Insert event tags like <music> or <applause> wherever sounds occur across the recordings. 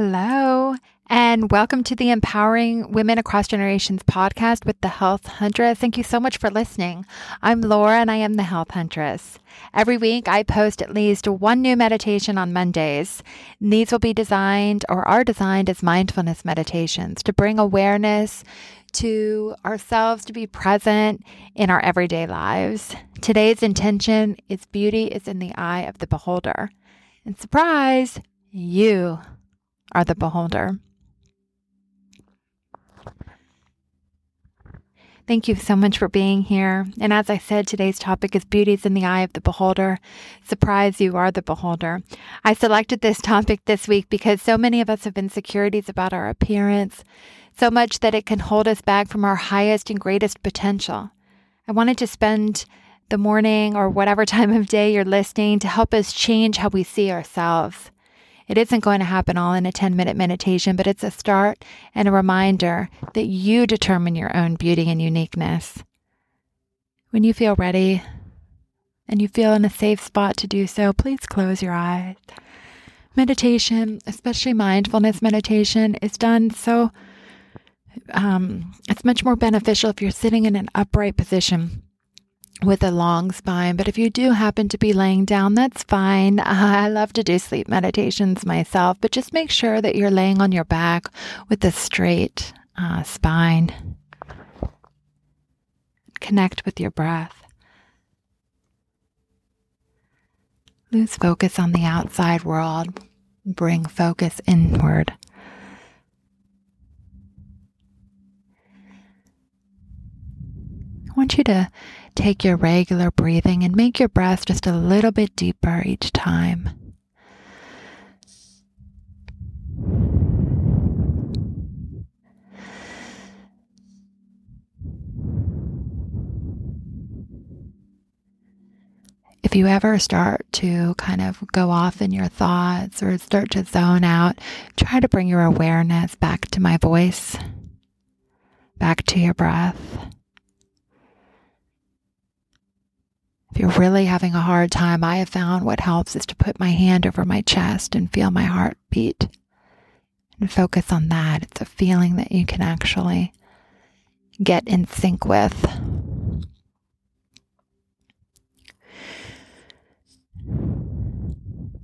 Hello, and welcome to the Empowering Women Across Generations podcast with the Health Huntress. Thank you so much for listening. I'm Laura, and I am the Health Huntress. Every week, I post at least one new meditation on Mondays. These will be designed or are designed as mindfulness meditations to bring awareness to ourselves to be present in our everyday lives. Today's intention is beauty is in the eye of the beholder. And surprise, you are the beholder. Thank you so much for being here. And as I said, today's topic is beauties in the eye of the beholder. Surprise, you are the beholder. I selected this topic this week because so many of us have insecurities about our appearance, so much that it can hold us back from our highest and greatest potential. I wanted to spend the morning or whatever <laughs> time of day you're listening to help us change how we see ourselves. It isn't going to happen all in a 10 minute meditation, but it's a start and a reminder that you determine your own beauty and uniqueness. When you feel ready and you feel in a safe spot to do so, please close your eyes. Meditation, especially mindfulness meditation, is done so um, it's much more beneficial if you're sitting in an upright position with a long spine. But if you do happen to be laying down, that's fine. <laughs> I love to do sleep meditations myself, but just make sure that you're laying on your back with a straight uh, spine. Connect with your breath. Lose focus on the outside world. Bring focus inward. I want you to take your regular breathing and make your breath just a little bit deeper each time. If you ever start to kind of go off in your thoughts or start to zone out, try to bring your awareness back to my voice, back to your breath. If you're really having a hard time, I have found what helps is to put my hand over my chest and feel my heart beat and focus on that. It's a feeling that you can actually get in sync with.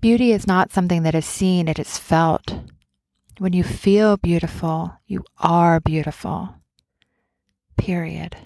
Beauty is not something that is seen, it is felt. When you feel beautiful, you are beautiful. Period.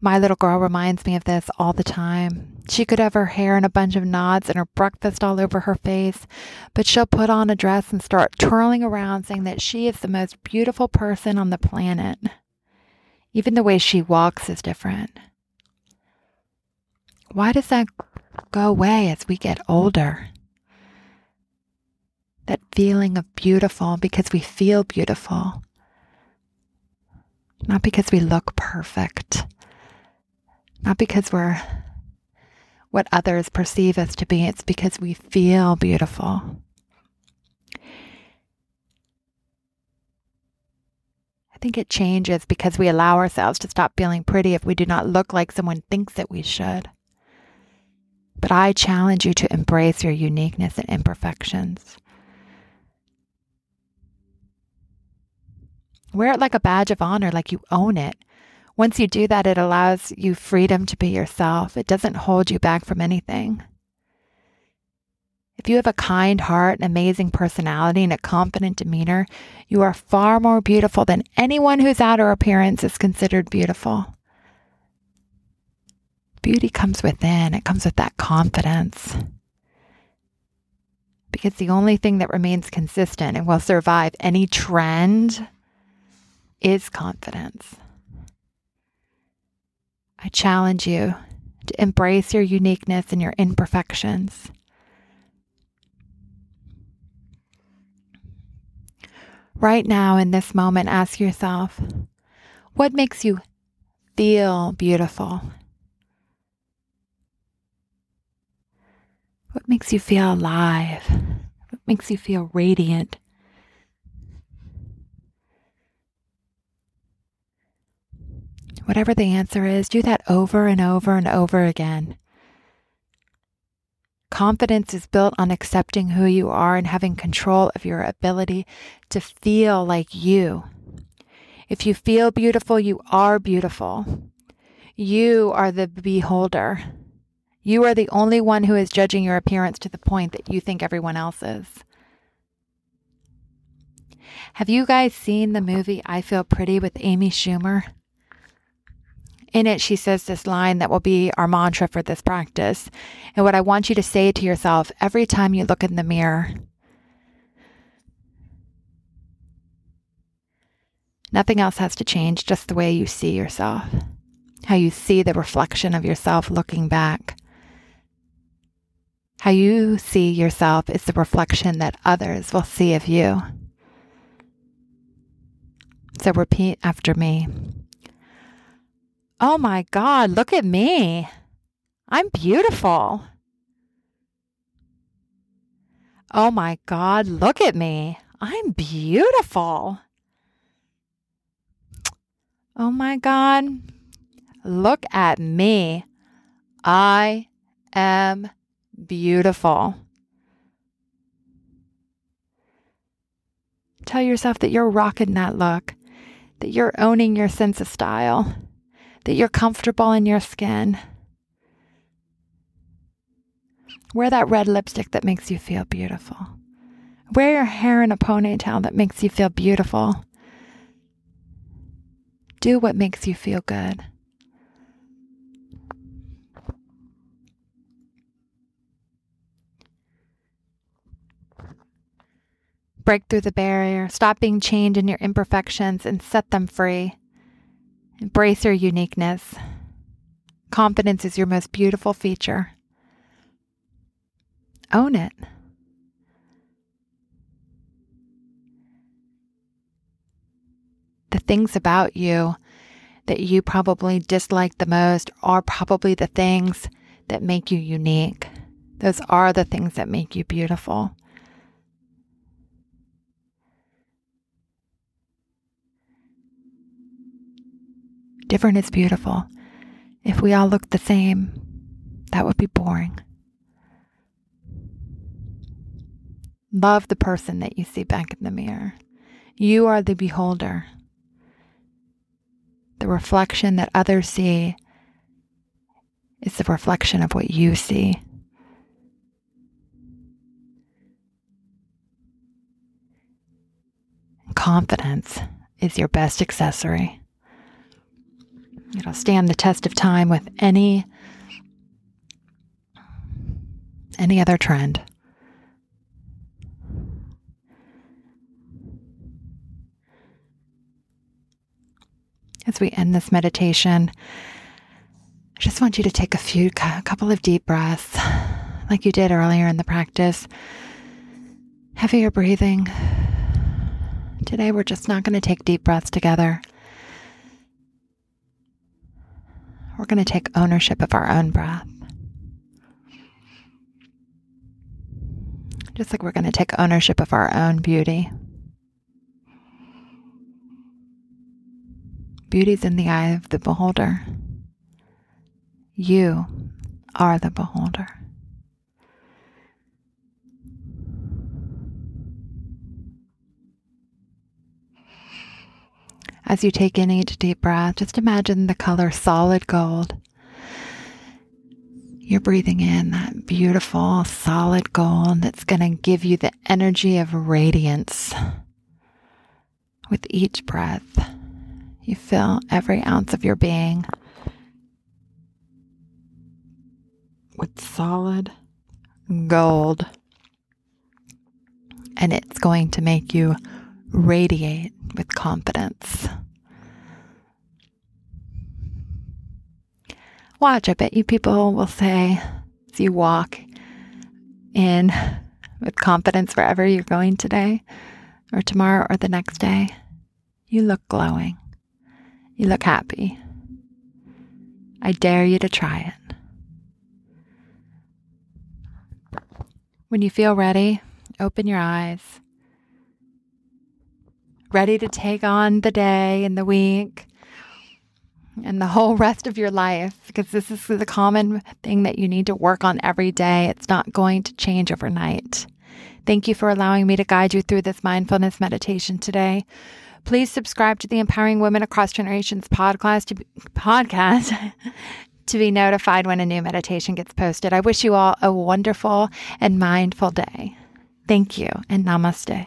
My little girl reminds me of this all the time. She could have her hair in a bunch of knots and her breakfast all over her face, but she'll put on a dress and start twirling around saying that she is the most beautiful person on the planet. Even the way she walks is different. Why does that go away as we get older? That feeling of beautiful because we feel beautiful, not because we look perfect not because we're what others perceive us to be, it's because we feel beautiful. I think it changes because we allow ourselves to stop feeling pretty if we do not look like someone thinks that we should. But I challenge you to embrace your uniqueness and imperfections. Wear it like a badge of honor, like you own it. Once you do that, it allows you freedom to be yourself. It doesn't hold you back from anything. If you have a kind heart, an amazing personality, and a confident demeanor, you are far more beautiful than anyone whose outer appearance is considered beautiful. Beauty comes within, it comes with that confidence. Because the only thing that remains consistent and will survive any trend is confidence. I challenge you to embrace your uniqueness and your imperfections. Right now, in this moment, ask yourself what makes you feel beautiful? What makes you feel alive? What makes you feel radiant? Whatever the answer is, do that over and over and over again. Confidence is built on accepting who you are and having control of your ability to feel like you. If you feel beautiful, you are beautiful. You are the beholder. You are the only one who is judging your appearance to the point that you think everyone else is. Have you guys seen the movie I Feel Pretty with Amy Schumer? In it, she says this line that will be our mantra for this practice. And what I want you to say to yourself every time you look in the mirror Nothing else has to change, just the way you see yourself, how you see the reflection of yourself looking back. How you see yourself is the reflection that others will see of you. So repeat after me. Oh my God, look at me. I'm beautiful. Oh my God, look at me. I'm beautiful. Oh my God, look at me. I am beautiful. Tell yourself that you're rocking that look, that you're owning your sense of style, that you're comfortable in your skin. Wear that red lipstick that makes you feel beautiful. Wear your hair in a ponytail that makes you feel beautiful. Do what makes you feel good. Break through the barrier, stop being chained in your imperfections, and set them free. Embrace your uniqueness. Confidence is your most beautiful feature. Own it. The things about you that you probably dislike the most are probably the things that make you unique. Those are the things that make you beautiful. Different is beautiful. If we all looked the same, that would be boring. Love the person that you see back in the mirror. You are the beholder. The reflection that others see is the reflection of what you see. Confidence is your best accessory. It'll stand the test of time with any any other trend. As we end this meditation, I just want you to take a few, a couple of deep breaths, like you did earlier in the practice. Heavier breathing. Today, we're just not going to take deep breaths together. We're going to take ownership of our own breath. Just like we're going to take ownership of our own beauty. Beauty's in the eye of the beholder. You are the beholder. As you take in each deep breath, just imagine the color solid gold. You're breathing in that beautiful solid gold that's going to give you the energy of radiance with each breath. You fill every ounce of your being with solid gold, and it's going to make you radiate with confidence. Watch, I bet you people will say as you walk in with confidence wherever you're going today, or tomorrow, or the next day, you look glowing. You look happy. I dare you to try it. When you feel ready, open your eyes ready to take on the day and the week. and the whole rest of your life because this is the common thing that you need to work on every day. It's not going to change overnight. Thank you for allowing me to guide you through this mindfulness meditation today. Please subscribe to the Empowering Women Across Generations podcast to be, podcast <laughs> to be notified when a new meditation gets posted. I wish you all a wonderful and mindful day. Thank you and namaste.